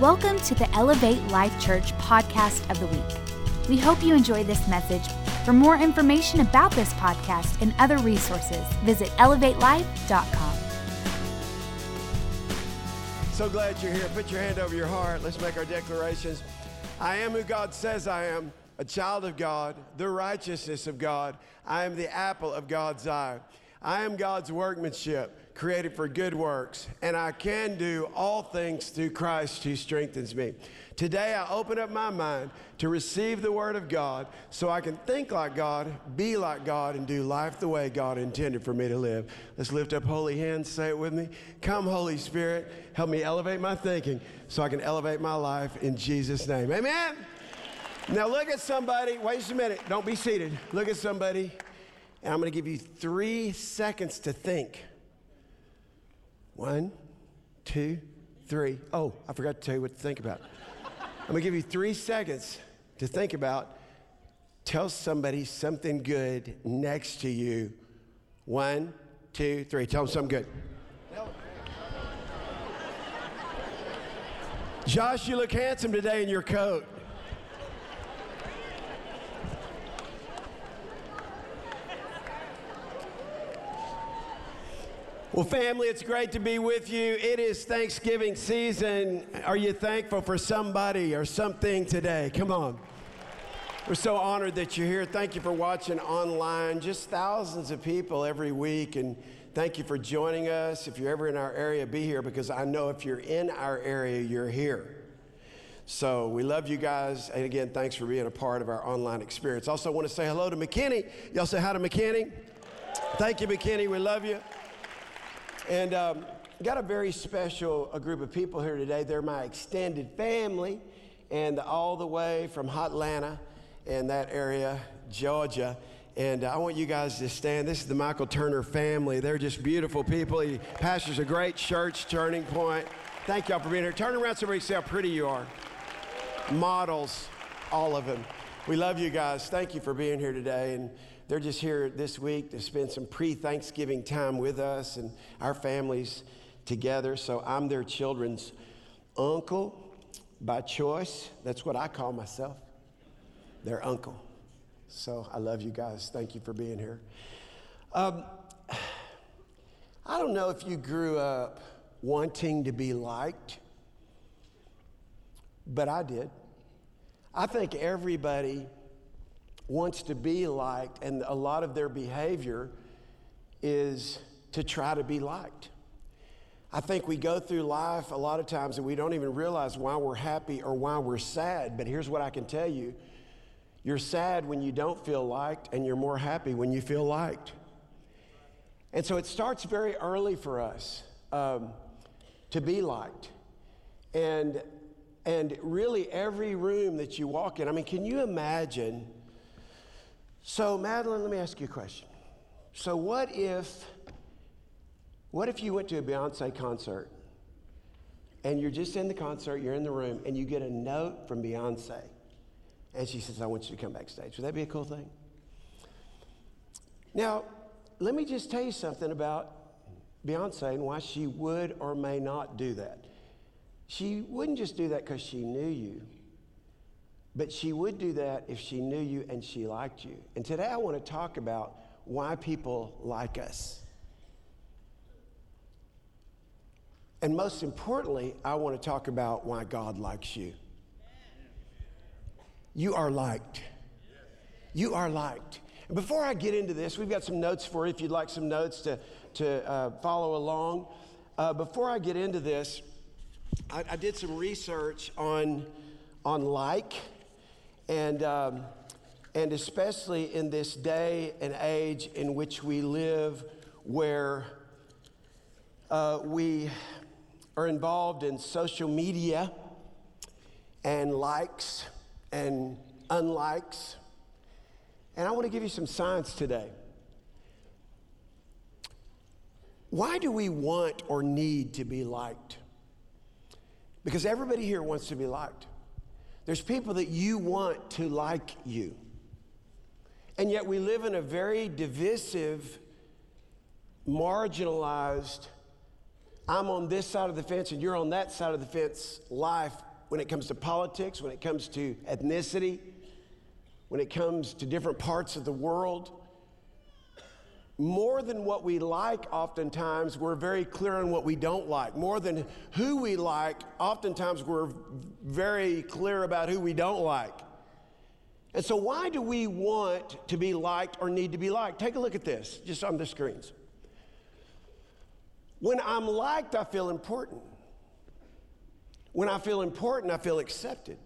Welcome to the Elevate Life Church podcast of the week. We hope you enjoy this message. For more information about this podcast and other resources, visit elevatelife.com. So glad you're here. Put your hand over your heart. Let's make our declarations. I am who God says I am, a child of God, the righteousness of God. I am the apple of God's eye. I am God's workmanship created for good works, and I can do all things through Christ who strengthens me. Today, I open up my mind to receive the Word of God so I can think like God, be like God, and do life the way God intended for me to live. Let's lift up holy hands, say it with me. Come, Holy Spirit, help me elevate my thinking so I can elevate my life in Jesus' name. Amen. Now, look at somebody, wait just a minute, don't be seated. Look at somebody, and I'm going to give you three seconds to think. One, two, three. Oh, I forgot to tell you what to think about. I'm gonna give you three seconds to think about. Tell somebody something good next to you. One, two, three. Tell them something good. Josh, you look handsome today in your coat. Well, family, it's great to be with you. It is Thanksgiving season. Are you thankful for somebody or something today? Come on. We're so honored that you're here. Thank you for watching online. Just thousands of people every week. And thank you for joining us. If you're ever in our area, be here because I know if you're in our area, you're here. So we love you guys. And again, thanks for being a part of our online experience. Also, want to say hello to McKinney. Y'all say hi to McKinney. Thank you, McKinney. We love you. And um, got a very special a group of people here today. They're my extended family, and all the way from Hotlanta and that area, Georgia. And I want you guys to stand. This is the Michael Turner family. They're just beautiful people. He pastors a great church, Turning Point. Thank y'all for being here. Turn around, somebody see how pretty you are. Models, all of them. We love you guys. Thank you for being here today. And they're just here this week to spend some pre Thanksgiving time with us and our families together. So I'm their children's uncle by choice. That's what I call myself, their uncle. So I love you guys. Thank you for being here. Um, I don't know if you grew up wanting to be liked, but I did. I think everybody wants to be liked, and a lot of their behavior is to try to be liked. I think we go through life a lot of times and we don't even realize why we're happy or why we're sad. But here's what I can tell you you're sad when you don't feel liked, and you're more happy when you feel liked. And so it starts very early for us um, to be liked. And, and really, every room that you walk in, I mean, can you imagine? So, Madeline, let me ask you a question. So, what if, what if you went to a Beyonce concert and you're just in the concert, you're in the room, and you get a note from Beyonce, and she says, I want you to come backstage? Would that be a cool thing? Now, let me just tell you something about Beyonce and why she would or may not do that. She wouldn't just do that because she knew you. But she would do that if she knew you and she liked you. And today I want to talk about why people like us. And most importantly, I want to talk about why God likes you. You are liked. You are liked. And before I get into this, we've got some notes for you if you'd like some notes to, to uh, follow along. Uh, before I get into this, I, I did some research on, on like and, um, and especially in this day and age in which we live, where uh, we are involved in social media and likes and unlikes. And I want to give you some science today. Why do we want or need to be liked? Because everybody here wants to be liked. There's people that you want to like you. And yet we live in a very divisive, marginalized, I'm on this side of the fence and you're on that side of the fence life when it comes to politics, when it comes to ethnicity, when it comes to different parts of the world. More than what we like, oftentimes, we're very clear on what we don't like. More than who we like, oftentimes, we're very clear about who we don't like. And so, why do we want to be liked or need to be liked? Take a look at this, just on the screens. When I'm liked, I feel important. When I feel important, I feel accepted.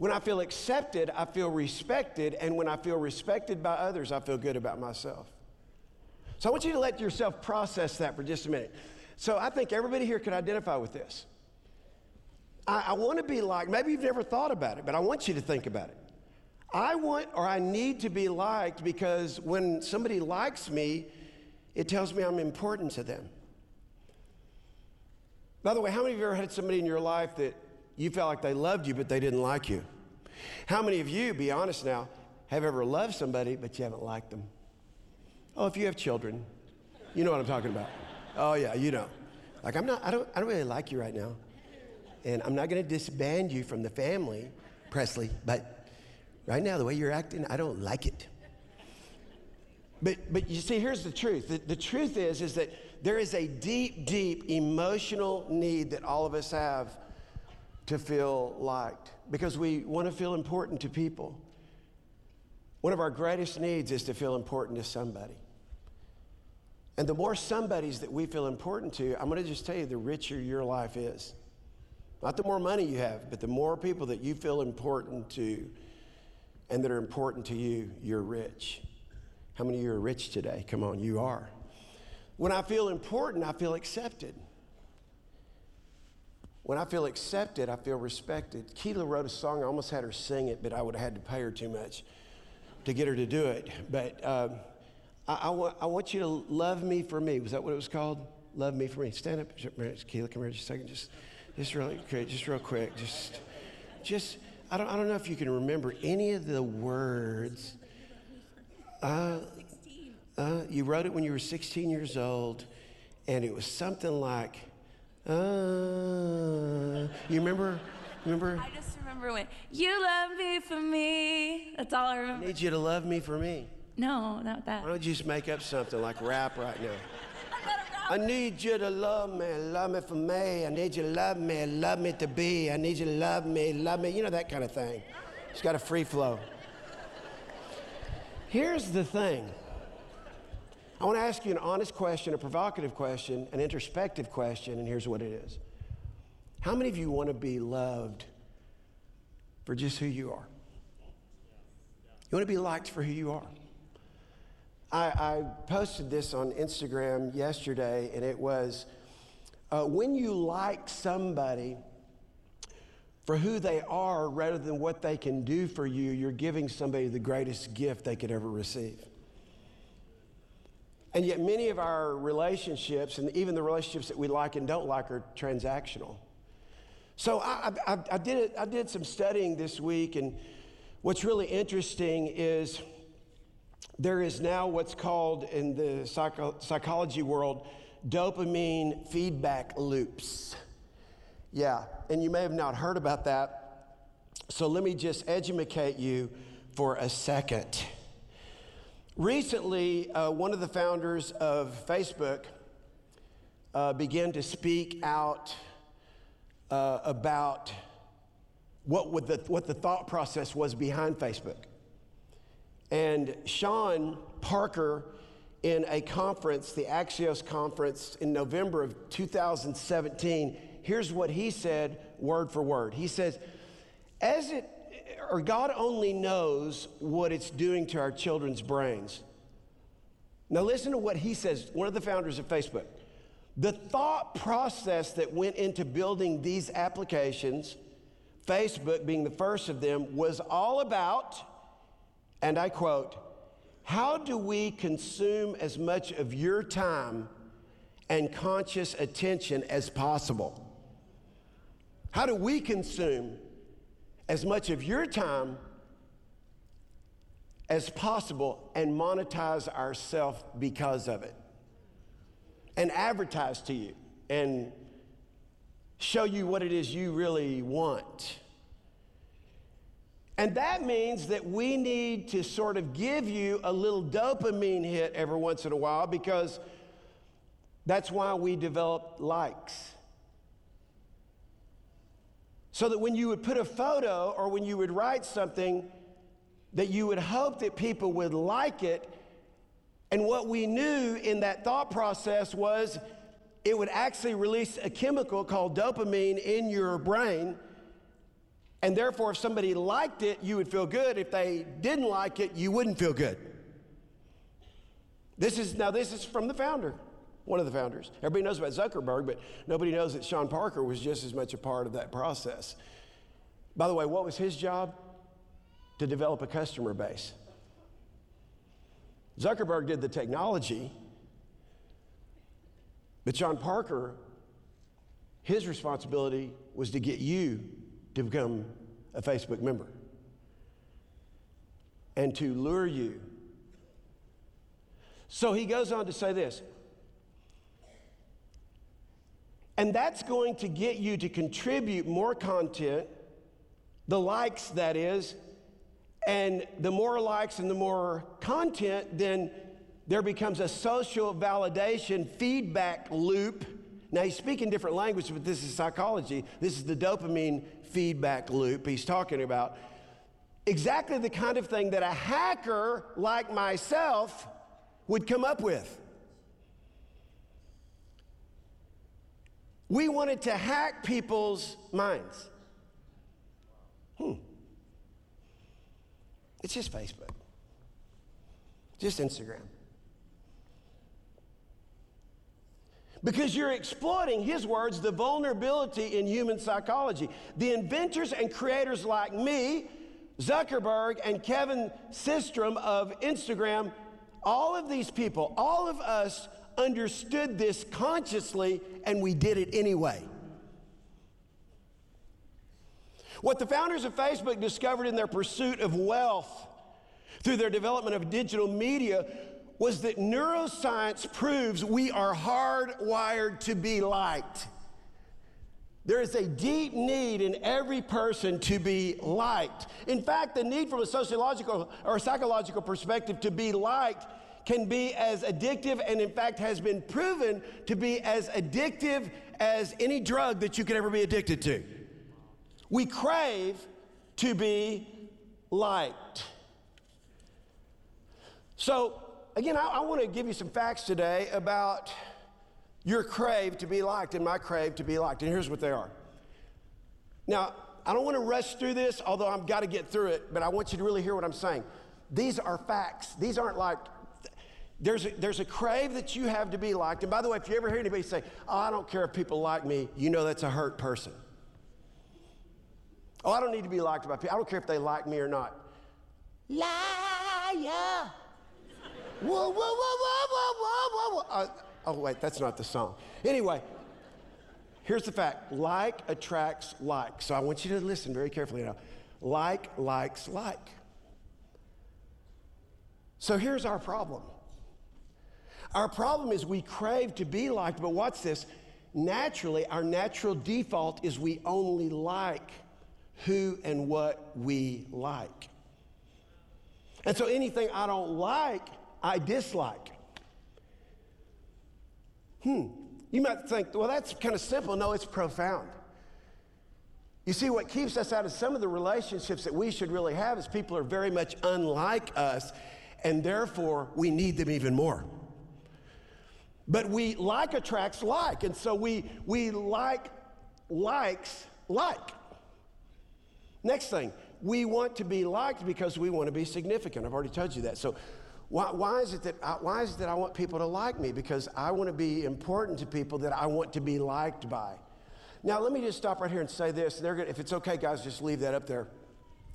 When I feel accepted, I feel respected. And when I feel respected by others, I feel good about myself. So I want you to let yourself process that for just a minute. So I think everybody here could identify with this. I, I want to be like, maybe you've never thought about it, but I want you to think about it. I want or I need to be liked because when somebody likes me, it tells me I'm important to them. By the way, how many of you ever had somebody in your life that you felt like they loved you, but they didn't like you? How many of you, be honest now, have ever loved somebody, but you haven't liked them? Oh, if you have children, you know what I'm talking about. Oh, yeah, you know. Like, I'm not, I don't, I don't really like you right now. And I'm not going to disband you from the family, Presley, but right now, the way you're acting, I don't like it. But, but you see, here's the truth. The, the truth is, is that there is a deep, deep emotional need that all of us have to feel liked because we want to feel important to people. One of our greatest needs is to feel important to somebody. And the more somebodies that we feel important to, I'm going to just tell you, the richer your life is. Not the more money you have, but the more people that you feel important to and that are important to you, you're rich. How many of you are rich today? Come on, you are. When I feel important, I feel accepted. When I feel accepted, I feel respected. Keela wrote a song, I almost had her sing it, but I would have had to pay her too much to get her to do it. But um, I, I, want, I want you to love me for me. Was that what it was called? Love me for me. Stand up, Keela, come here just a second. Just, just really just real quick. Just, just, I don't, I don't know if you can remember any of the words. Uh, uh, you wrote it when you were 16 years old, and it was something like, uh, you remember? Remember? I just remember when you love me for me. That's all I remember. I need you to love me for me. No, not that. Why don't you just make up something like rap right now? I need you to love me, love me for me. I need you to love me, love me to be. I need you to love me, love me. You know, that kind of thing. It's got a free flow. Here's the thing I want to ask you an honest question, a provocative question, an introspective question, and here's what it is How many of you want to be loved for just who you are? You want to be liked for who you are? I, I posted this on Instagram yesterday, and it was uh, when you like somebody for who they are rather than what they can do for you, you're giving somebody the greatest gift they could ever receive. And yet, many of our relationships, and even the relationships that we like and don't like, are transactional. So I, I, I did, I did some studying this week, and what's really interesting is there is now what's called in the psycho- psychology world dopamine feedback loops. Yeah, and you may have not heard about that. So let me just educate you for a second. Recently, uh, one of the founders of Facebook uh, began to speak out uh, about what, the, what the thought process was behind Facebook. And Sean Parker, in a conference, the Axios conference in November of 2017, here's what he said word for word. He says, as it, or God only knows what it's doing to our children's brains. Now, listen to what he says, one of the founders of Facebook. The thought process that went into building these applications, Facebook being the first of them, was all about, and I quote, how do we consume as much of your time and conscious attention as possible? How do we consume as much of your time as possible and monetize ourselves because of it? And advertise to you and show you what it is you really want. And that means that we need to sort of give you a little dopamine hit every once in a while because that's why we develop likes. So that when you would put a photo or when you would write something, that you would hope that people would like it. And what we knew in that thought process was it would actually release a chemical called dopamine in your brain. And therefore, if somebody liked it, you would feel good. If they didn't like it, you wouldn't feel good. This is now, this is from the founder, one of the founders. Everybody knows about Zuckerberg, but nobody knows that Sean Parker was just as much a part of that process. By the way, what was his job? To develop a customer base. Zuckerberg did the technology, but Sean Parker, his responsibility was to get you to become a Facebook member and to lure you. So he goes on to say this. And that's going to get you to contribute more content, the likes, that is, and the more likes and the more content, then there becomes a social validation feedback loop. Now, he's speaking different language, but this is psychology. This is the dopamine feedback loop he's talking about. Exactly the kind of thing that a hacker like myself would come up with. We wanted to hack people's minds. Hmm. It's just Facebook, just Instagram. Because you're exploiting, his words, the vulnerability in human psychology. The inventors and creators like me, Zuckerberg, and Kevin Systrom of Instagram, all of these people, all of us understood this consciously and we did it anyway. What the founders of Facebook discovered in their pursuit of wealth through their development of digital media was that neuroscience proves we are hardwired to be liked. There is a deep need in every person to be liked. In fact, the need from a sociological or psychological perspective to be liked can be as addictive and, in fact, has been proven to be as addictive as any drug that you could ever be addicted to. We crave to be liked. So, again, I, I want to give you some facts today about your crave to be liked and my crave to be liked. And here's what they are. Now, I don't want to rush through this, although I've got to get through it, but I want you to really hear what I'm saying. These are facts. These aren't like, there's a, there's a crave that you have to be liked. And by the way, if you ever hear anybody say, oh, I don't care if people like me, you know that's a hurt person. Oh, I don't need to be liked by people. I don't care if they like me or not. Liar. Whoa, whoa, whoa, whoa, whoa, whoa, whoa. Uh, oh, wait, that's not the song. Anyway, here's the fact like attracts like. So I want you to listen very carefully now. Like likes like. So here's our problem. Our problem is we crave to be liked, but what's this? Naturally, our natural default is we only like who and what we like. And so anything I don't like, I dislike. Hmm. You might think, well, that's kind of simple. No, it's profound. You see, what keeps us out of some of the relationships that we should really have is people are very much unlike us, and therefore we need them even more. But we like attracts like, and so we, we like likes like. Next thing, we want to be liked because we want to be significant. I've already told you that. So why, why, is it that I, why is it that I want people to like me? Because I want to be important to people that I want to be liked by. Now, let me just stop right here and say this. Gonna, if it's okay, guys, just leave that up there.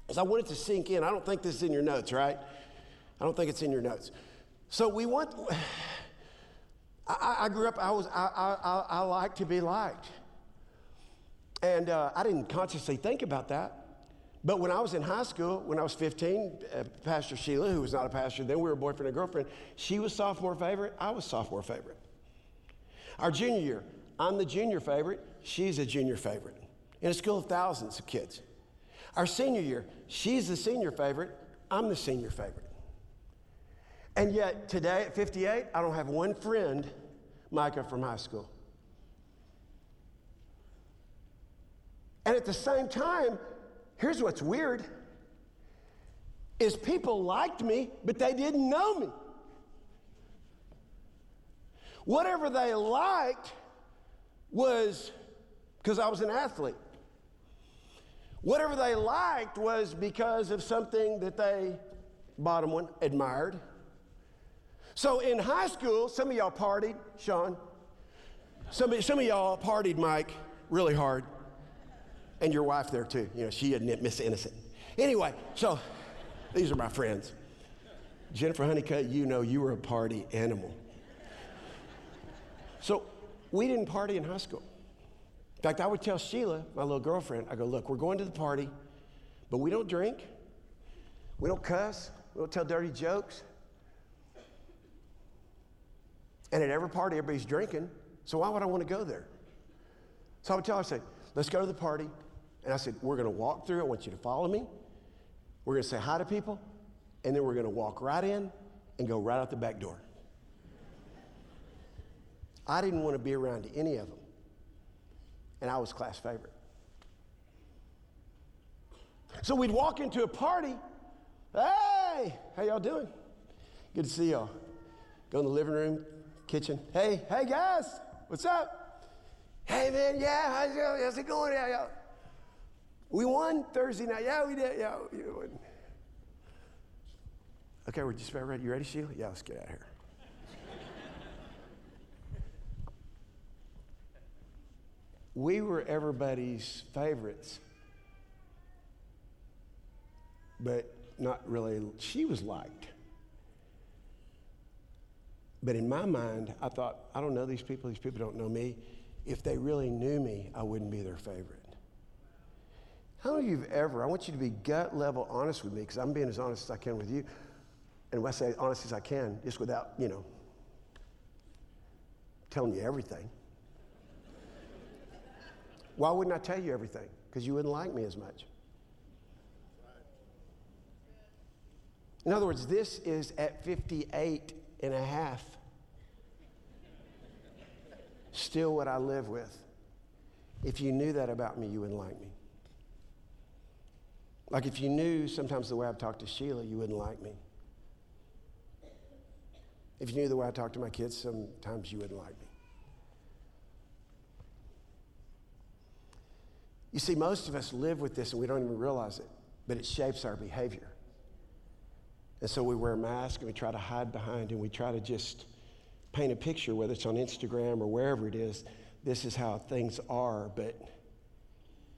Because I want it to sink in. I don't think this is in your notes, right? I don't think it's in your notes. So we want. I, I grew up. I was. I, I, I like to be liked, and uh, I didn't consciously think about that. But when I was in high school, when I was 15, uh, Pastor Sheila, who was not a pastor then, we were boyfriend and girlfriend, she was sophomore favorite, I was sophomore favorite. Our junior year, I'm the junior favorite, she's a junior favorite in a school of thousands of kids. Our senior year, she's the senior favorite, I'm the senior favorite. And yet, today at 58, I don't have one friend, Micah, from high school. And at the same time, here's what's weird is people liked me, but they didn't know me. Whatever they liked was because I was an athlete. Whatever they liked was because of something that they, bottom one, admired. So in high school, some of y'all partied, Sean. Some of, some of y'all partied, Mike, really hard. And your wife there too. You know, she admit Miss Innocent. Anyway, so these are my friends. Jennifer Honeycutt, you know you were a party animal. So we didn't party in high school. In fact, I would tell Sheila, my little girlfriend, I go, look, we're going to the party, but we don't drink, we don't cuss, we don't tell dirty jokes. And at every party, everybody's drinking, so why would I want to go there? So I would tell her, I said, let's go to the party. And I said, we're going to walk through. I want you to follow me. We're going to say hi to people, and then we're going to walk right in and go right out the back door. I didn't want to be around any of them. And I was class favorite. So we'd walk into a party. Hey, how y'all doing? Good to see y'all. Go in the living room, kitchen. Hey, hey guys, what's up? Hey man, yeah, how's, it, how's it going? Yeah, yeah. We won Thursday night. Yeah, we did. Yeah. Okay, we're just about ready. You ready, Sheila? Yeah, let's get out of here. we were everybody's favorites, but not really, she was liked. But in my mind, I thought, I don't know these people, these people don't know me. If they really knew me, I wouldn't be their favorite. How many of you have ever, I want you to be gut level honest with me, because I'm being as honest as I can with you. And when I say honest as I can, just without, you know, telling you everything. Why wouldn't I tell you everything? Because you wouldn't like me as much. In other words, this is at 58 and a half. Still what I live with. If you knew that about me, you wouldn't like me. Like if you knew sometimes the way I've talked to Sheila, you wouldn't like me. If you knew the way I talk to my kids, sometimes you wouldn't like me. You see, most of us live with this and we don't even realize it, but it shapes our behavior. And so we wear a mask and we try to hide behind and we try to just paint a picture, whether it's on Instagram or wherever it is. This is how things are. But,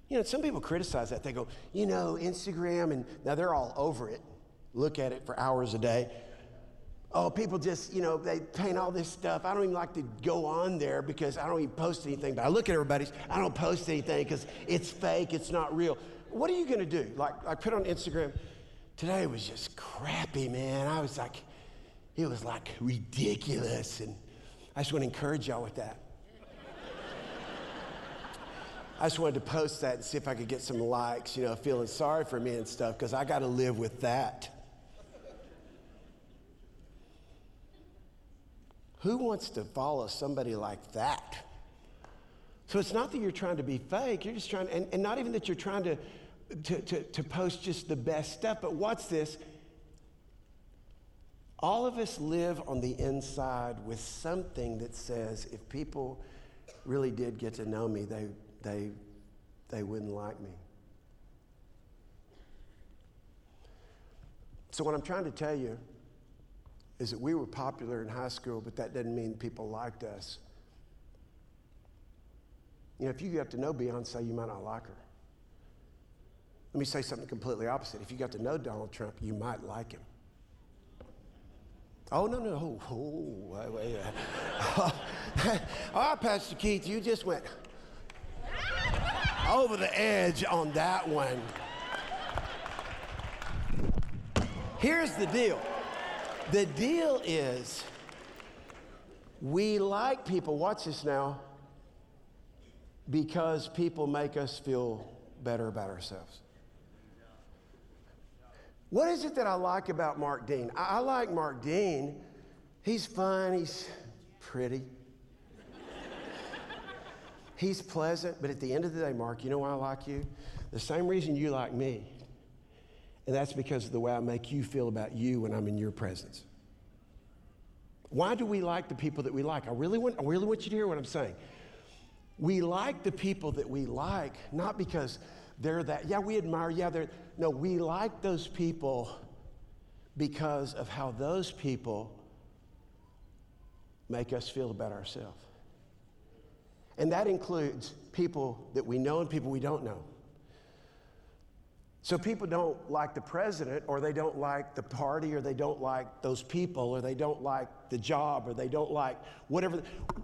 you know, some people criticize that. They go, you know, Instagram, and now they're all over it, look at it for hours a day oh, people just, you know, they paint all this stuff. I don't even like to go on there because I don't even post anything. But I look at everybody's, I don't post anything because it's fake, it's not real. What are you going to do? Like, I put on Instagram, today was just crappy, man. I was like, it was like ridiculous. And I just want to encourage y'all with that. I just wanted to post that and see if I could get some likes, you know, feeling sorry for me and stuff, because I got to live with that. Who wants to follow somebody like that? So it's not that you're trying to be fake, you're just trying, and, and not even that you're trying to, to, to, to post just the best stuff, but what's this? All of us live on the inside with something that says if people really did get to know me, they, they, they wouldn't like me. So, what I'm trying to tell you is that we were popular in high school, but that doesn't mean people liked us. You know, if you got to know Beyonce, you might not like her. Let me say something completely opposite. If you got to know Donald Trump, you might like him. Oh, no, no. Oh, oh wait, wait, wait. oh, Pastor Keith, you just went over the edge on that one. Here's the deal. The deal is, we like people, watch this now, because people make us feel better about ourselves. What is it that I like about Mark Dean? I, I like Mark Dean. He's fun, he's pretty, he's pleasant, but at the end of the day, Mark, you know why I like you? The same reason you like me. And that's because of the way I make you feel about you when I'm in your presence. Why do we like the people that we like? I really want, I really want you to hear what I'm saying. We like the people that we like, not because they're that, yeah, we admire, yeah, they're, no, we like those people because of how those people make us feel about ourselves. And that includes people that we know and people we don't know. So people don't like the president, or they don't like the party, or they don't like those people, or they don't like the job, or they don't like whatever.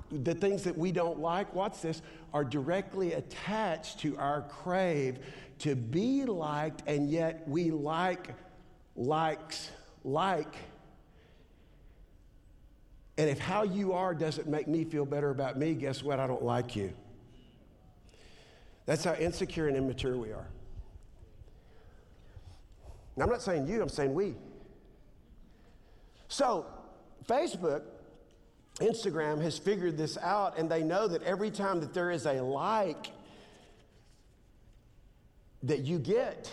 The things that we don't like, watch this, are directly attached to our crave to be liked, and yet we like likes like. And if how you are doesn't make me feel better about me, guess what? I don't like you. That's how insecure and immature we are. Now, I'm not saying you, I'm saying we. So, Facebook, Instagram has figured this out, and they know that every time that there is a like that you get,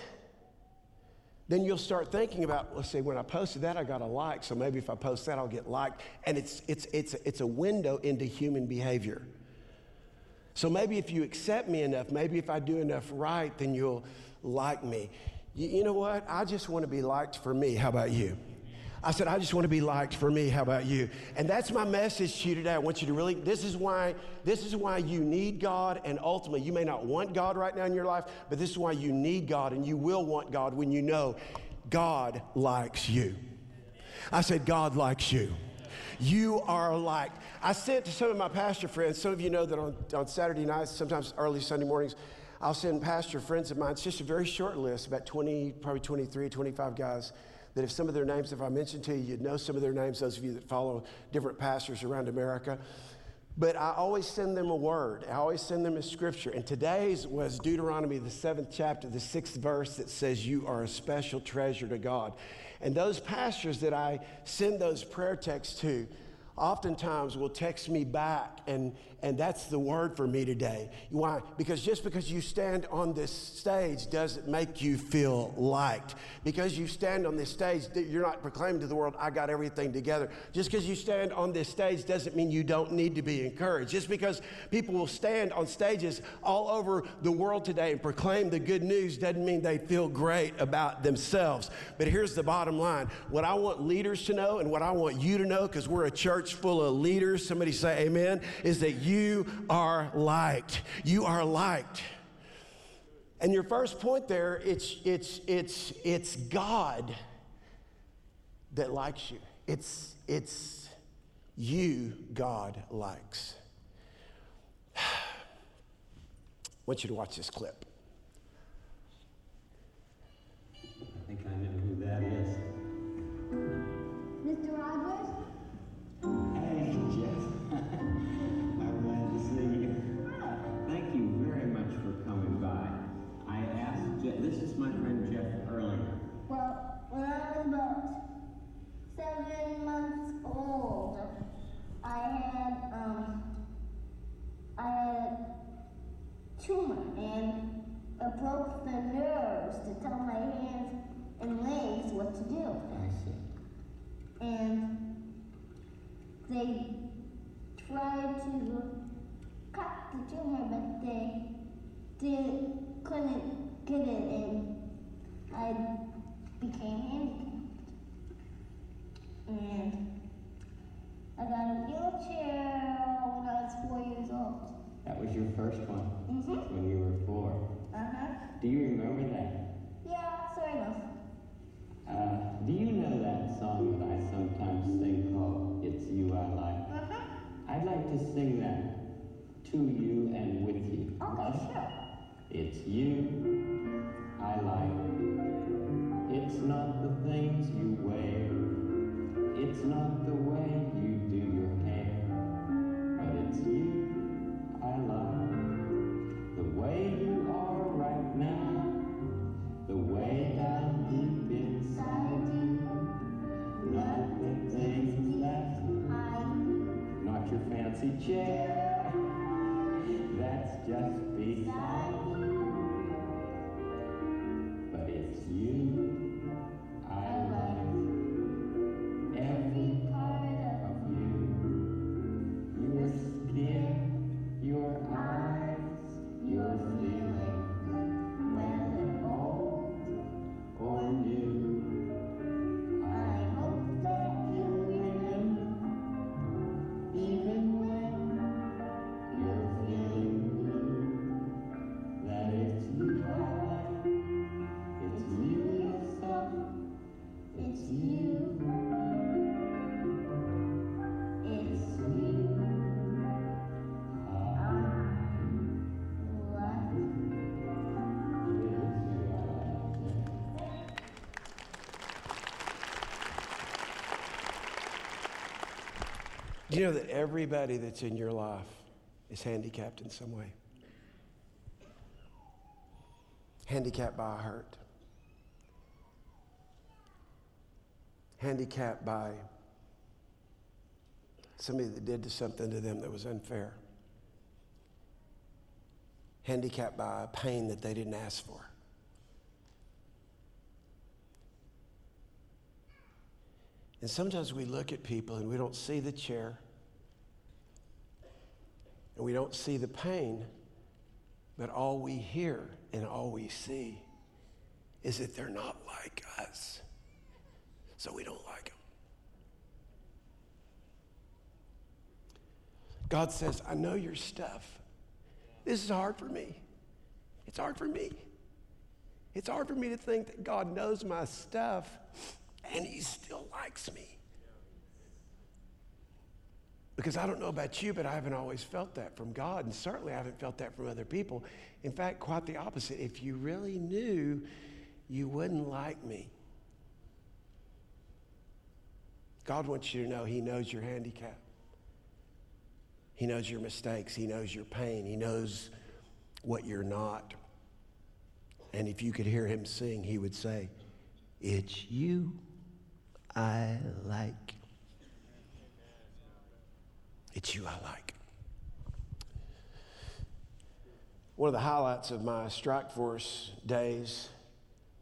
then you'll start thinking about, let's see, when I posted that, I got a like, so maybe if I post that, I'll get liked. And it's, it's, it's, it's a window into human behavior. So maybe if you accept me enough, maybe if I do enough right, then you'll like me you, you know what? I just want to be liked for me. How about you? I said, I just want to be liked for me. How about you? And that's my message to you today. I want you to really, this is why, this is why you need God. And ultimately, you may not want God right now in your life, but this is why you need God and you will want God when you know God likes you. I said, God likes you. You are liked. I said to some of my pastor friends, some of you know that on, on Saturday nights, sometimes early Sunday mornings, I'll send pastor friends of mine. It's just a very short list, about 20, probably 23, 25 guys that if some of their names, if I mentioned to you, you'd know some of their names, those of you that follow different pastors around America. But I always send them a word. I always send them a scripture. And today's was Deuteronomy, the seventh chapter, the sixth verse that says, You are a special treasure to God. And those pastors that I send those prayer texts to, oftentimes will text me back and and that's the word for me today. Why? Because just because you stand on this stage doesn't make you feel liked. Because you stand on this stage, you're not proclaiming to the world, I got everything together. Just because you stand on this stage doesn't mean you don't need to be encouraged. Just because people will stand on stages all over the world today and proclaim the good news doesn't mean they feel great about themselves. But here's the bottom line what I want leaders to know and what I want you to know, because we're a church full of leaders, somebody say amen, is that you you are liked. You are liked. And your first point there, it's, it's, it's, it's God that likes you. It's, it's you God likes. I want you to watch this clip. I think I know who that is. Tumor and it broke the nerves to tell my hands and legs what to do. I see. And they tried to cut the tumor, but they didn't, couldn't get it, and I became handicapped. And I got a wheelchair when I was four years old. That was your first one Mhm. when you were four. Uh huh. Do you remember that? Yeah, sort of. Uh, do you know that song that I sometimes sing called It's You I Like? Uh huh. I'd like to sing that to you and with you. Okay, sure. It's you Do you know that everybody that's in your life is handicapped in some way? Handicapped by a hurt. Handicapped by somebody that did something to them that was unfair. Handicapped by a pain that they didn't ask for. And sometimes we look at people and we don't see the chair and we don't see the pain, but all we hear and all we see is that they're not like us. So we don't like them. God says, I know your stuff. This is hard for me. It's hard for me. It's hard for me to think that God knows my stuff and he still likes me. Because I don't know about you, but I haven't always felt that from God, and certainly I haven't felt that from other people. In fact, quite the opposite. If you really knew, you wouldn't like me. God wants you to know He knows your handicap. He knows your mistakes. He knows your pain. He knows what you're not. And if you could hear Him sing, He would say, It's you I like. It's you I like. One of the highlights of my strike force days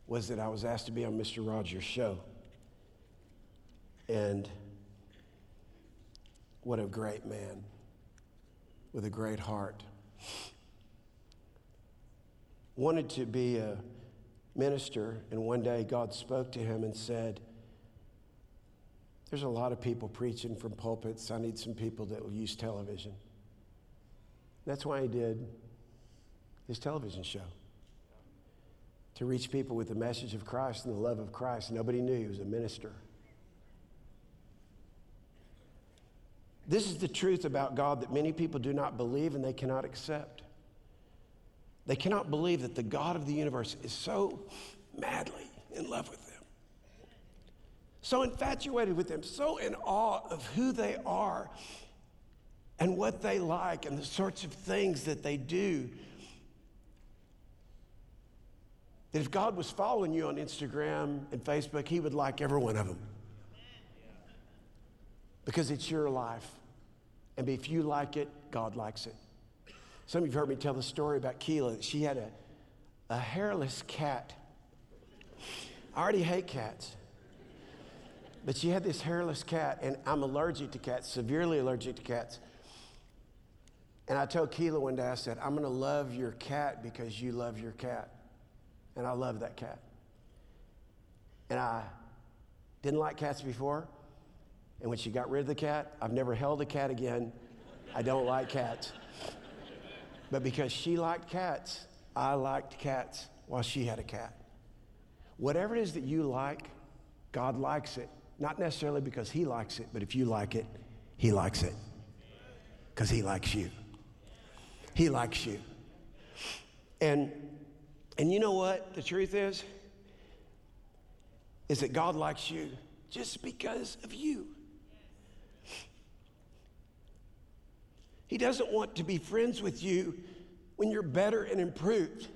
was that I was asked to be on Mr. Rogers' show. And what a great man with a great heart. Wanted to be a minister, and one day God spoke to him and said, There's a lot of people preaching from pulpits. I need some people that will use television. That's why I did this television show to reach people with the message of Christ and the love of Christ. Nobody knew he was a minister. This is the truth about God that many people do not believe and they cannot accept. They cannot believe that the God of the universe is so madly in love with them, so infatuated with them, so in awe of who they are and what they like and the sorts of things that they do. That if God was following you on Instagram and Facebook, He would like every one of them. Because it's your life. And if you like it, God likes it. Some of you have heard me tell the story about Keela. She had a, a hairless cat. I already hate cats. But she had this hairless cat, and I'm allergic to cats, severely allergic to cats. And I told Keela one day, I said, I'm going to love your cat because you love your cat. And I love that cat. And I didn't like cats before. And when she got rid of the cat, I've never held a cat again. I don't like cats. But because she liked cats, I liked cats while she had a cat. Whatever it is that you like, God likes it. Not necessarily because He likes it, but if you like it, He likes it. Because He likes you. He likes you. And, and you know what the truth is? Is that God likes you just because of you. He doesn't want to be friends with you when you're better and improved.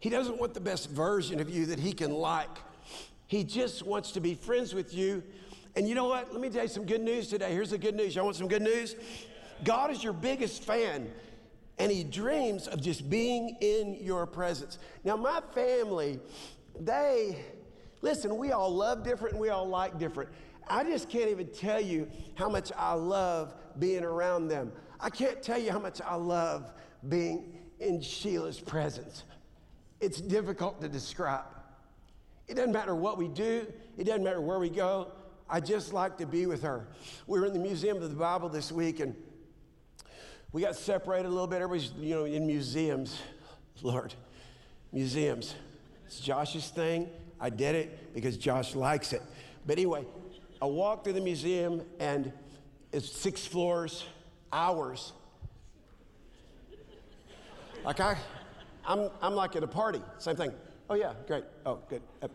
He doesn't want the best version of you that he can like. He just wants to be friends with you And you know what? Let me tell you some good news today. Here's the good news. Y'all want some good news? God is your biggest fan, and He dreams of just being in your presence. Now, my family, they, listen, we all love different and we all like different. I just can't even tell you how much I love being around them. I can't tell you how much I love being in Sheila's presence. It's difficult to describe. It doesn't matter what we do, it doesn't matter where we go. I just like to be with her. We were in the Museum of the Bible this week and we got separated a little bit. Everybody's, you know, in museums. Lord, museums. It's Josh's thing. I did it because Josh likes it. But anyway, I walked through the museum and it's six floors, hours. Like I, I'm, I'm like at a party, same thing. Oh yeah, great. Oh, good. Uh,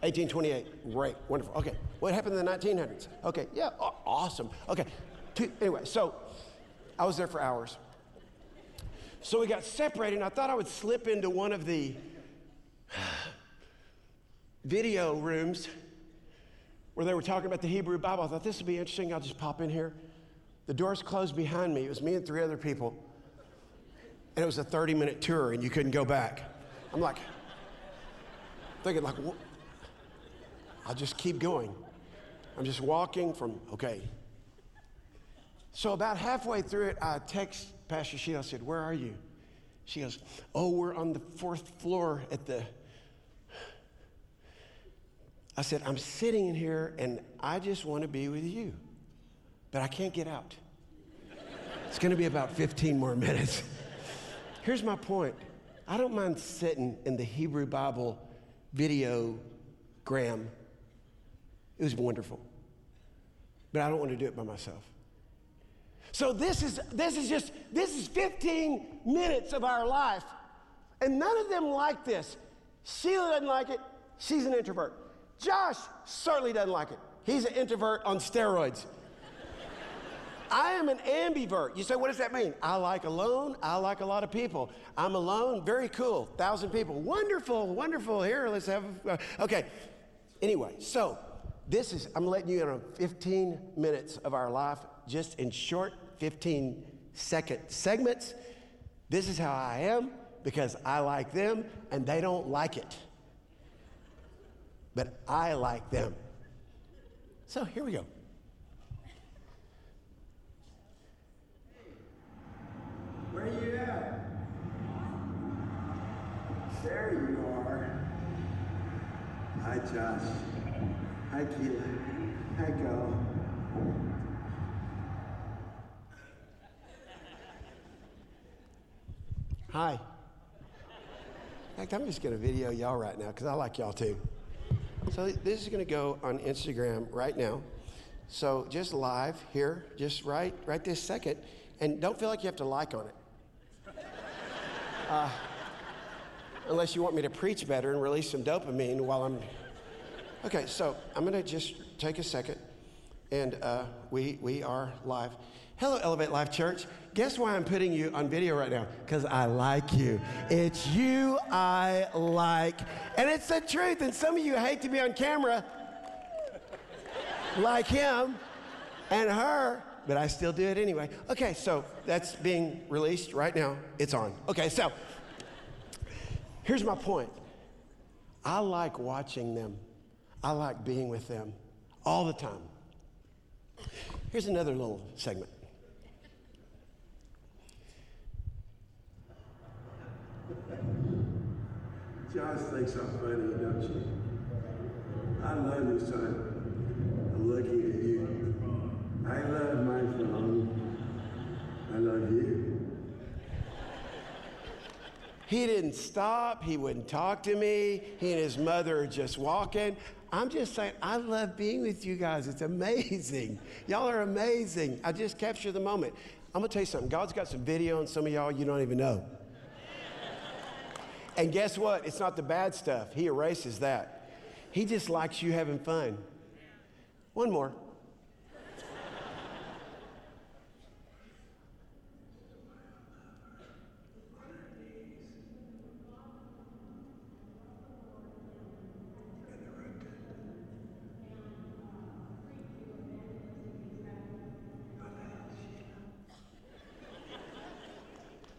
1828, great, wonderful. Okay, what happened in the 1900s? Okay, yeah, aw- awesome. Okay, anyway, so I was there for hours. So we got separated, and I thought I would slip into one of the video rooms where they were talking about the Hebrew Bible. I thought this would be interesting. I'll just pop in here. The doors closed behind me. It was me and three other people. And it was a 30 minute tour, and you couldn't go back. I'm like, thinking, like, what? I'll just keep going. I'm just walking from, okay. So about halfway through it, I text Pastor Sheila. I said, Where are you? She goes, Oh, we're on the fourth floor at the. I said, I'm sitting in here and I just want to be with you, but I can't get out. It's going to be about 15 more minutes. Here's my point I don't mind sitting in the Hebrew Bible video gram. It was wonderful. But I don't want to do it by myself. So this is this is just this is 15 minutes of our life. And none of them like this. Sheila doesn't like it. She's an introvert. Josh certainly doesn't like it. He's an introvert on steroids. I am an ambivert. You say, what does that mean? I like alone. I like a lot of people. I'm alone. Very cool. Thousand people. Wonderful, wonderful. Here, let's have. Uh, okay. Anyway, so this is, I'm letting you in on 15 minutes of our life, just in short 15 second segments. This is how I am because I like them and they don't like it. But I like them. So here we go. Where you at? There you are. Hi, Josh. Hi, Keela. Hi, Go. Hi. In fact, I'm just going to video y'all right now because I like y'all too. So this is going to go on Instagram right now. So just live here, just right, right this second, and don't feel like you have to like on it. Uh, unless you want me to preach better and release some dopamine while I'm. Okay, so I'm going to just take a second, and uh, we we are live. Hello, Elevate Life Church. Guess why I'm putting you on video right now? Because I like you. It's you I like. And it's the truth. And some of you hate to be on camera like him and her, but I still do it anyway. Okay, so that's being released right now. It's on. Okay, so here's my point I like watching them, I like being with them all the time. Here's another little segment. Josh thinks I'm funny, don't you? I love you, son. I'm looking at you. I love my phone. I love you. He didn't stop. He wouldn't talk to me. He and his mother are just walking. I'm just saying, I love being with you guys. It's amazing. Y'all are amazing. I just capture the moment. I'm going to tell you something. God's got some video on some of y'all you don't even know. And guess what? It's not the bad stuff. He erases that. He just likes you having fun. One more.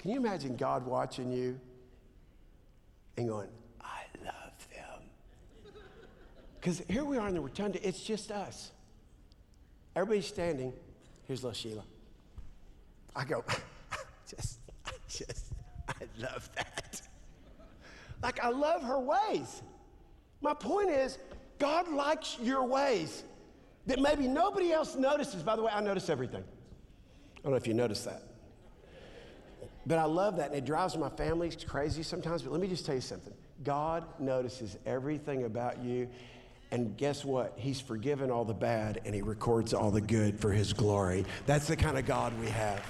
Can you imagine God watching you and going, I love them? Because here we are in the rotunda, it's just us. Everybody's standing. Here's little Sheila. I go, just, just, I love that. Like, I love her ways. My point is, God likes your ways that maybe nobody else notices. By the way, I notice everything. I don't know if you notice that. But I love that, and it drives my family crazy sometimes. But let me just tell you something God notices everything about you. And guess what? He's forgiven all the bad and he records all the good for his glory. That's the kind of God we have.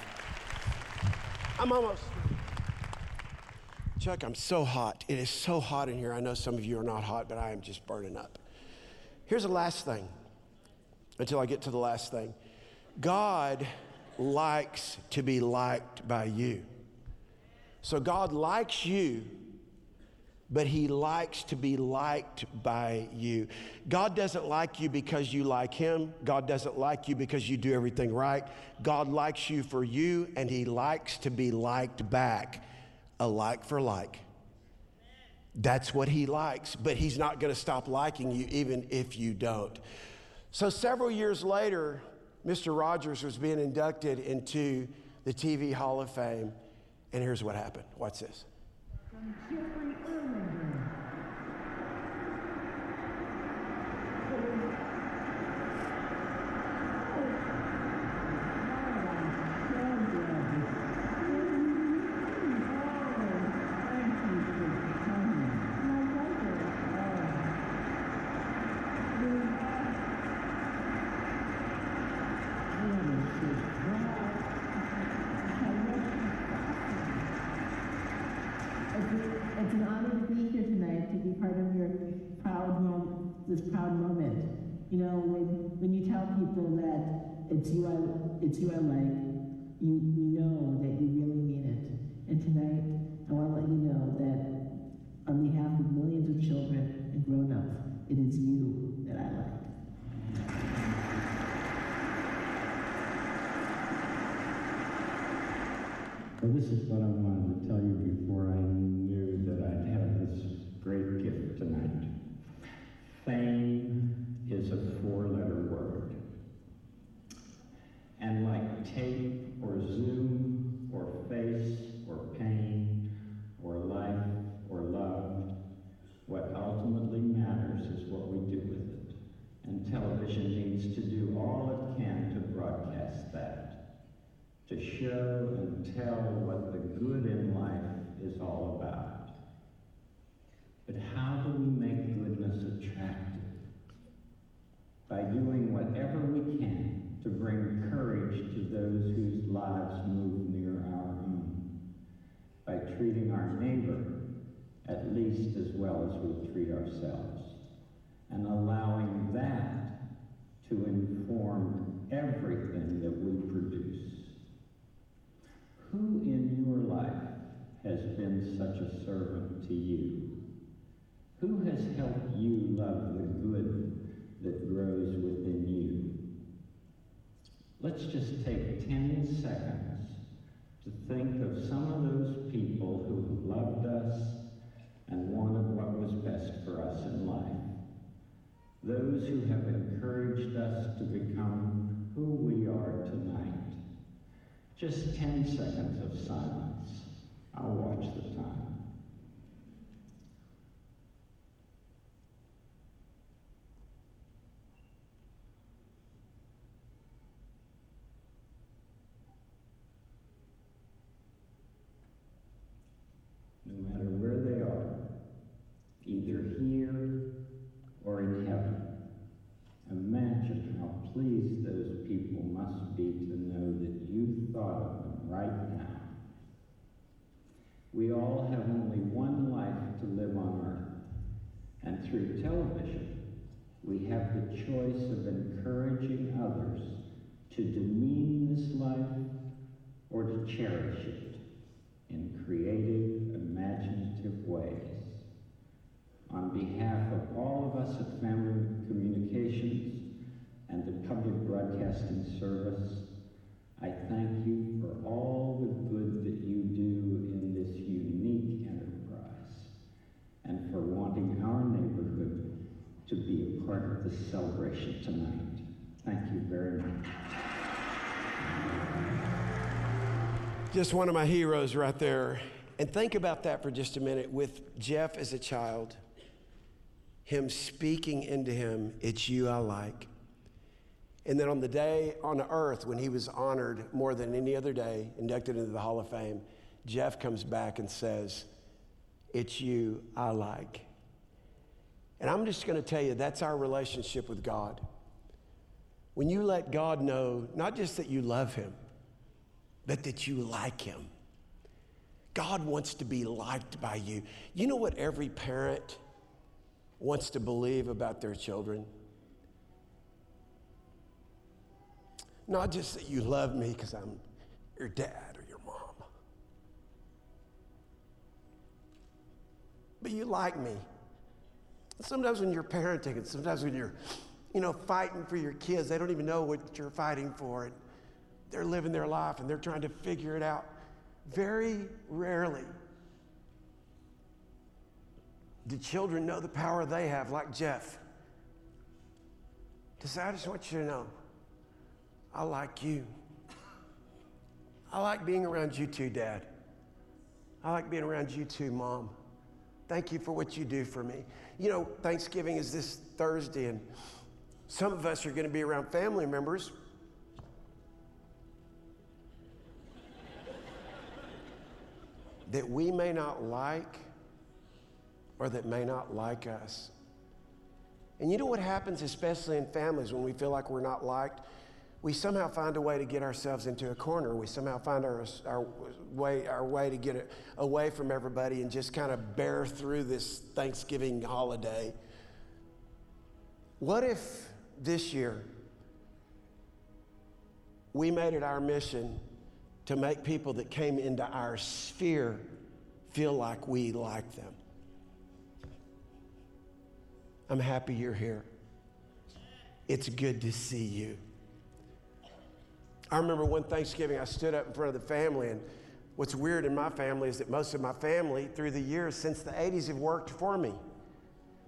I'm almost. Chuck, I'm so hot. It is so hot in here. I know some of you are not hot, but I am just burning up. Here's the last thing until I get to the last thing God likes to be liked by you. So God likes you, but He likes to be liked by you. God doesn't like you because you like Him. God doesn't like you because you do everything right. God likes you for you, and He likes to be liked back, a like for like. That's what He likes, but He's not going to stop liking you even if you don't. So several years later, Mr. Rogers was being inducted into the TV Hall of Fame. And here's what happened. Watch this. It's an honor to be here tonight, to be part of your proud moment, this proud moment. You know, when, when you tell people that it's you I, it's you I like, you, you know that you really mean it. And tonight, I want to let you know that on behalf of millions of children and grown-ups, it is you that I like. Well, this is what I wanted to tell you before I knew that I'd have this great gift tonight. Fame is a four-letter word. And tape or Zoom or face or pain or life or love, what ultimately matters is what we do with it. And television needs to do all it can to broadcast that to show and tell what the good in life is all about. But how do we make goodness attractive? By doing whatever we can to bring courage to those whose lives move near our own. By treating our neighbor at least as well as we treat ourselves. And allowing that to inform everything that we produce. Who in your life has been such a servant to you? Who has helped you love the good that grows within you? Let's just take 10 seconds to think of some of those people who loved us and wanted what was best for us in life. Those who have encouraged us to become who we are tonight. Just 10 seconds of silence. I'll watch the time. No matter where they are, either here or in heaven, pleased those people must be to know that you thought of them right now. We all have only one life to live on earth, and through television, we have the choice of encouraging others to demean this life or to cherish it in creative, imaginative ways. On behalf of all of us at Family Communications and the public broadcasting service. I thank you for all the good that you do in this unique enterprise and for wanting our neighborhood to be a part of this celebration tonight. Thank you very much. Just one of my heroes right there. And think about that for just a minute with Jeff as a child, him speaking into him, It's you I like. And then on the day on earth when he was honored more than any other day, inducted into the Hall of Fame, Jeff comes back and says, It's you I like. And I'm just going to tell you, that's our relationship with God. When you let God know, not just that you love him, but that you like him. God wants to be liked by you. You know what every parent wants to believe about their children? Not just that you love me because I'm your dad or your mom, but you like me. Sometimes when you're parenting and sometimes when you're, you know, fighting for your kids, they don't even know what you're fighting for. And they're living their life and they're trying to figure it out. Very rarely do children know the power they have, like Jeff. Say, I just want you to know, I like you. I like being around you too, Dad. I like being around you too, Mom. Thank you for what you do for me. You know, Thanksgiving is this Thursday, and some of us are going to be around family members. that we may not like or that may not like us. And you know what happens, especially in families, when we feel like we're not liked? We somehow find a way to get ourselves into a corner. We somehow find our, our, way, our way to get away from everybody and just kind of bear through this Thanksgiving holiday. What if this year we made it our mission to make people that came into our sphere feel like we like them? I'm happy you're here. It's good to see you. I remember one Thanksgiving I stood up in front of the family, and what's weird in my family is that most of my family, through the years since the 80s, have worked for me.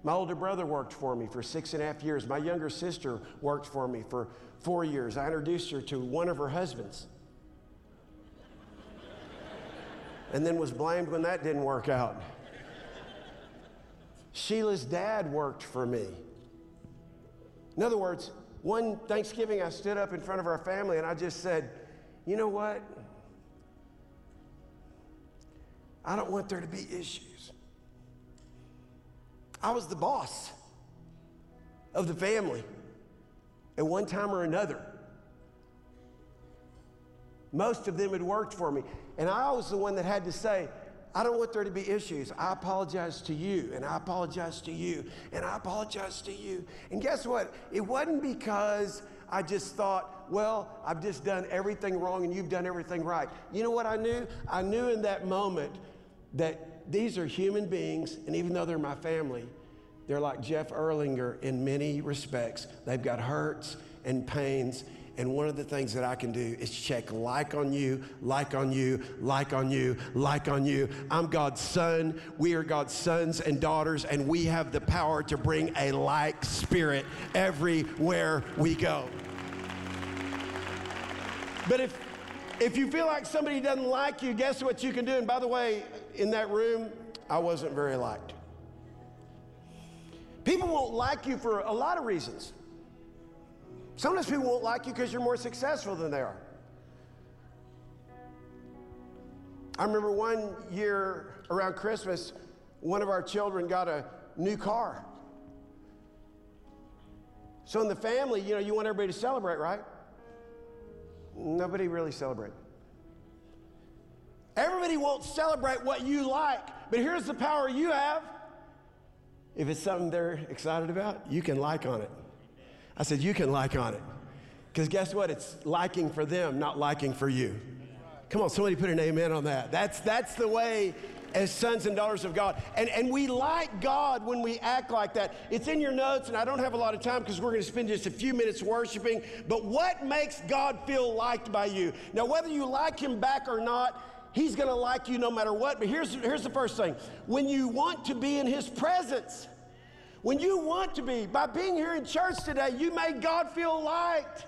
My older brother worked for me for six and a half years. My younger sister worked for me for four years. I introduced her to one of her husbands. and then was blamed when that didn't work out. Sheila's dad worked for me. In other words, one Thanksgiving, I stood up in front of our family and I just said, you know what? I don't want there to be issues. I was the boss of the family at one time or another. Most of them had worked for me. And I was the one that had to say, I don't want there to be issues. I apologize to you, and I apologize to you, and I apologize to you. And guess what? It wasn't because I just thought, well, I've just done everything wrong and you've done everything right. You know what I knew? I knew in that moment that these are human beings, and even though they're my family, they're like Jeff Erlanger in many respects. They've got hurts and pains and one of the things that I can do is check like on you, like on you, like on you, like on you. I'm God's son. We are God's sons and daughters, and we have the power to bring a like spirit everywhere we go. But if if you feel like somebody doesn't like you, guess what you can do? And by the way, in that room, I wasn't very liked. People won't like you for a lot of reasons. Sometimes people won't like you because you're more successful than they are. I remember one year around Christmas, one of our children got a new car. So in the family, you know, you want everybody to celebrate, right? Nobody really celebrated. Everybody won't celebrate what you like, but here's the power you have. If it's something they're excited about, you can like on it. I said, You can like on it. Because guess what? It's liking for them, not liking for you. Come on, somebody put an amen on that. That's, that's the way as sons and daughters of God. And, and we like God when we act like that. It's in your notes, and I don't have a lot of time because we're going to spend just a few minutes worshiping. But what makes God feel liked by you? Now, whether you like Him back or not, He's going to like you no matter what. But here's, here's the first thing when you want to be in His presence, when you want to be, by being here in church today, you made God feel liked.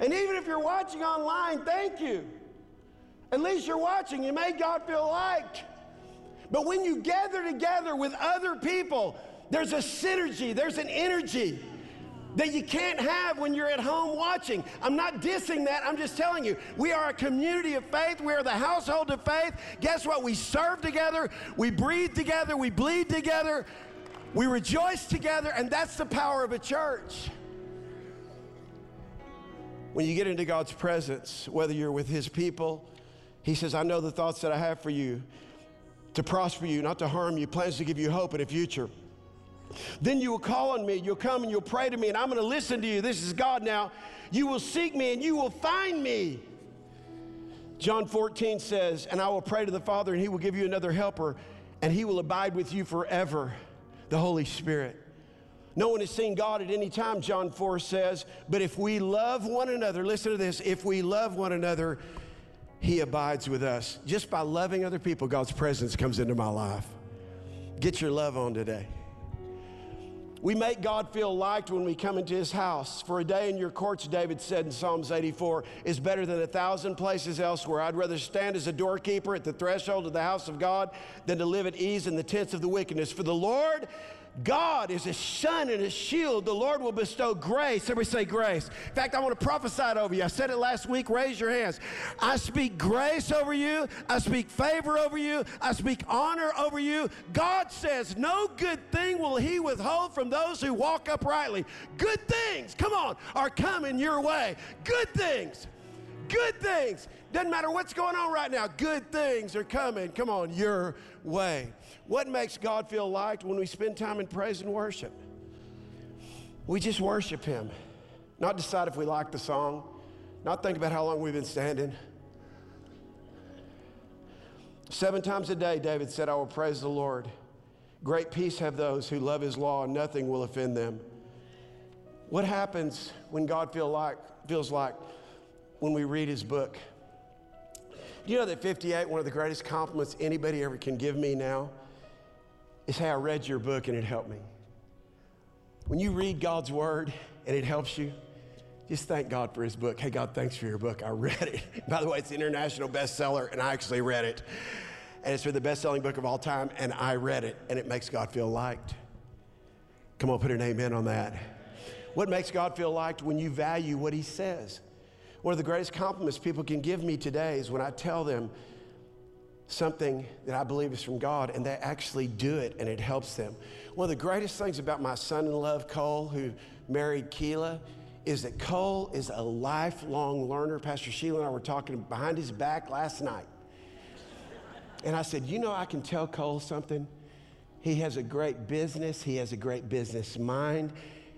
And even if you're watching online, thank you. At least you're watching. You made God feel liked. But when you gather together with other people, there's a synergy, there's an energy that you can't have when you're at home watching. I'm not dissing that, I'm just telling you. We are a community of faith, we are the household of faith. Guess what? We serve together, we breathe together, we bleed together, we rejoice together, and that's the power of a church. When you get into God's presence, whether you're with His people, He says, I know the thoughts that I have for you to prosper you, not to harm you, plans to give you hope and a future. Then you will call on me, you'll come and you'll pray to me, and I'm going to listen to you. This is God now. You will seek me and you will find me. John 14 says, And I will pray to the Father, and he will give you another helper, and he will abide with you forever, the Holy Spirit. No one has seen God at any time, John 4 says, but if we love one another, listen to this, if we love one another, he abides with us. Just by loving other people, God's presence comes into my life. Get your love on today. We make God feel liked when we come into his house. For a day in your courts, David said in Psalms 84, is better than a thousand places elsewhere. I'd rather stand as a doorkeeper at the threshold of the house of God than to live at ease in the tents of the wickedness. For the Lord God is a sun and a shield. The Lord will bestow grace. Everybody say grace. In fact, I want to prophesy it over you. I said it last week. Raise your hands. I speak grace over you. I speak favor over you. I speak honor over you. God says, No good thing will He withhold from those who walk uprightly. Good things, come on, are coming your way. Good things. Good things. Doesn't matter what's going on right now. Good things are coming. Come on, your way. What makes God feel liked when we spend time in praise and worship? We just worship Him, not decide if we like the song, not think about how long we've been standing. Seven times a day, David said, I will praise the Lord. Great peace have those who love His law, and nothing will offend them. What happens when God feel like, feels like when we read His book? Do you know that 58, one of the greatest compliments anybody ever can give me now, is hey, I read your book and it helped me. When you read God's word and it helps you, just thank God for his book. Hey, God, thanks for your book. I read it. By the way, it's an international bestseller, and I actually read it. And it's for the best selling book of all time, and I read it, and it makes God feel liked. Come on, put an amen on that. What makes God feel liked when you value what he says? One of the greatest compliments people can give me today is when I tell them something that I believe is from God and they actually do it and it helps them. One of the greatest things about my son in love, Cole, who married Keela, is that Cole is a lifelong learner. Pastor Sheila and I were talking behind his back last night. And I said, You know, I can tell Cole something. He has a great business, he has a great business mind.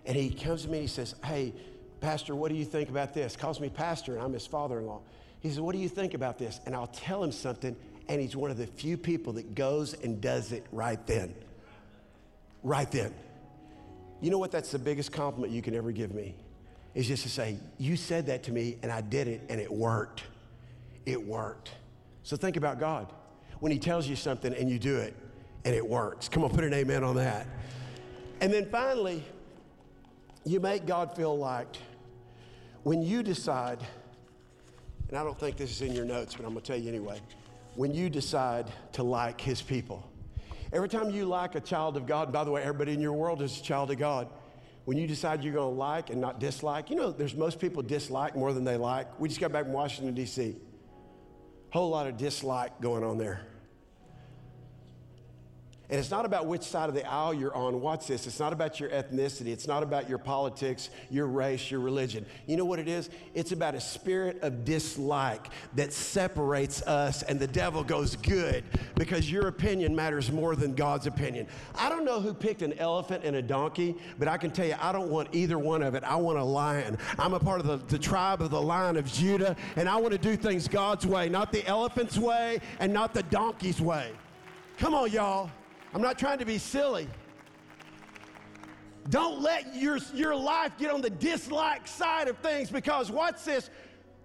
And he comes to me and he says, Hey, Pastor, what do you think about this? Calls me Pastor, and I'm his father in law. He says, What do you think about this? And I'll tell him something, and he's one of the few people that goes and does it right then. Right then. You know what? That's the biggest compliment you can ever give me, is just to say, You said that to me, and I did it, and it worked. It worked. So think about God. When He tells you something and you do it, and it works. Come on, put an amen on that. And then finally, you make God feel liked when you decide, and I don't think this is in your notes, but I'm going to tell you anyway when you decide to like his people. Every time you like a child of God, by the way, everybody in your world is a child of God. When you decide you're going to like and not dislike, you know, there's most people dislike more than they like. We just got back from Washington, D.C. Whole lot of dislike going on there. And it's not about which side of the aisle you're on. Watch this. It's not about your ethnicity. It's not about your politics, your race, your religion. You know what it is? It's about a spirit of dislike that separates us, and the devil goes, Good, because your opinion matters more than God's opinion. I don't know who picked an elephant and a donkey, but I can tell you, I don't want either one of it. I want a lion. I'm a part of the, the tribe of the lion of Judah, and I want to do things God's way, not the elephant's way and not the donkey's way. Come on, y'all. I'm not trying to be silly. Don't let your, your life get on the dislike side of things because what's this?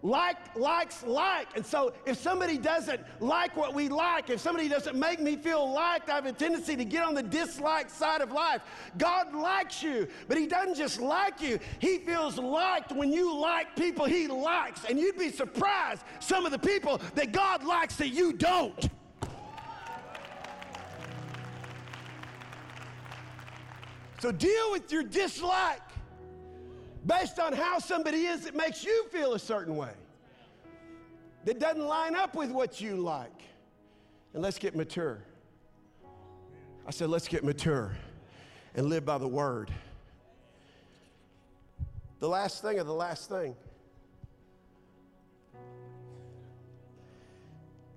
Like likes like. And so if somebody doesn't like what we like, if somebody doesn't make me feel liked, I have a tendency to get on the dislike side of life. God likes you, but He doesn't just like you, He feels liked when you like people He likes. And you'd be surprised some of the people that God likes that you don't. So deal with your dislike based on how somebody is that makes you feel a certain way, that doesn't line up with what you like. And let's get mature. I said, let's get mature and live by the word. The last thing of the last thing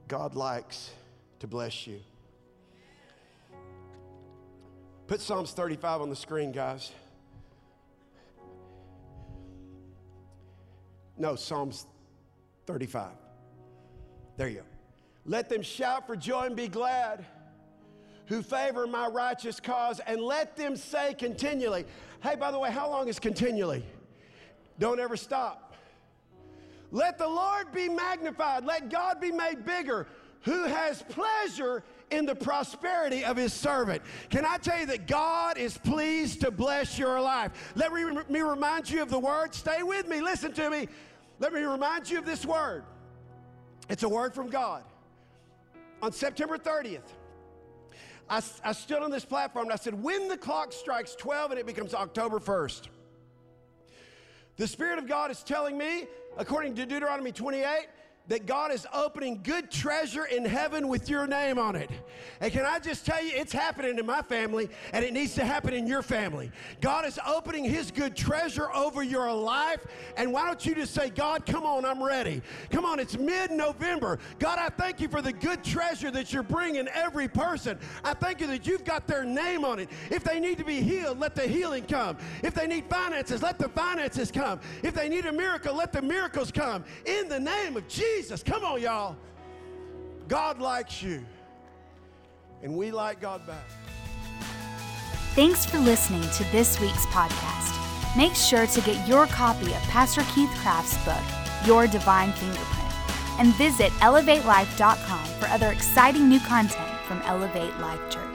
God likes to bless you. Put Psalms 35 on the screen, guys. No, Psalms 35. There you go. Let them shout for joy and be glad who favor my righteous cause, and let them say continually. Hey, by the way, how long is continually? Don't ever stop. Let the Lord be magnified. Let God be made bigger, who has pleasure in the prosperity of his servant. Can I tell you that God is pleased to bless your life? Let me remind you of the word. Stay with me. Listen to me. Let me remind you of this word. It's a word from God. On September 30th, I, I stood on this platform and I said, When the clock strikes 12 and it becomes October 1st, the Spirit of God is telling me, according to Deuteronomy 28, that God is opening good treasure in heaven with your name on it. And can I just tell you, it's happening in my family and it needs to happen in your family. God is opening His good treasure over your life. And why don't you just say, God, come on, I'm ready. Come on, it's mid November. God, I thank you for the good treasure that you're bringing every person. I thank you that you've got their name on it. If they need to be healed, let the healing come. If they need finances, let the finances come. If they need a miracle, let the miracles come. In the name of Jesus. Jesus. Come on, y'all. God likes you, and we like God back. Thanks for listening to this week's podcast. Make sure to get your copy of Pastor Keith Craft's book, Your Divine Fingerprint, and visit elevatelife.com for other exciting new content from Elevate Life Church.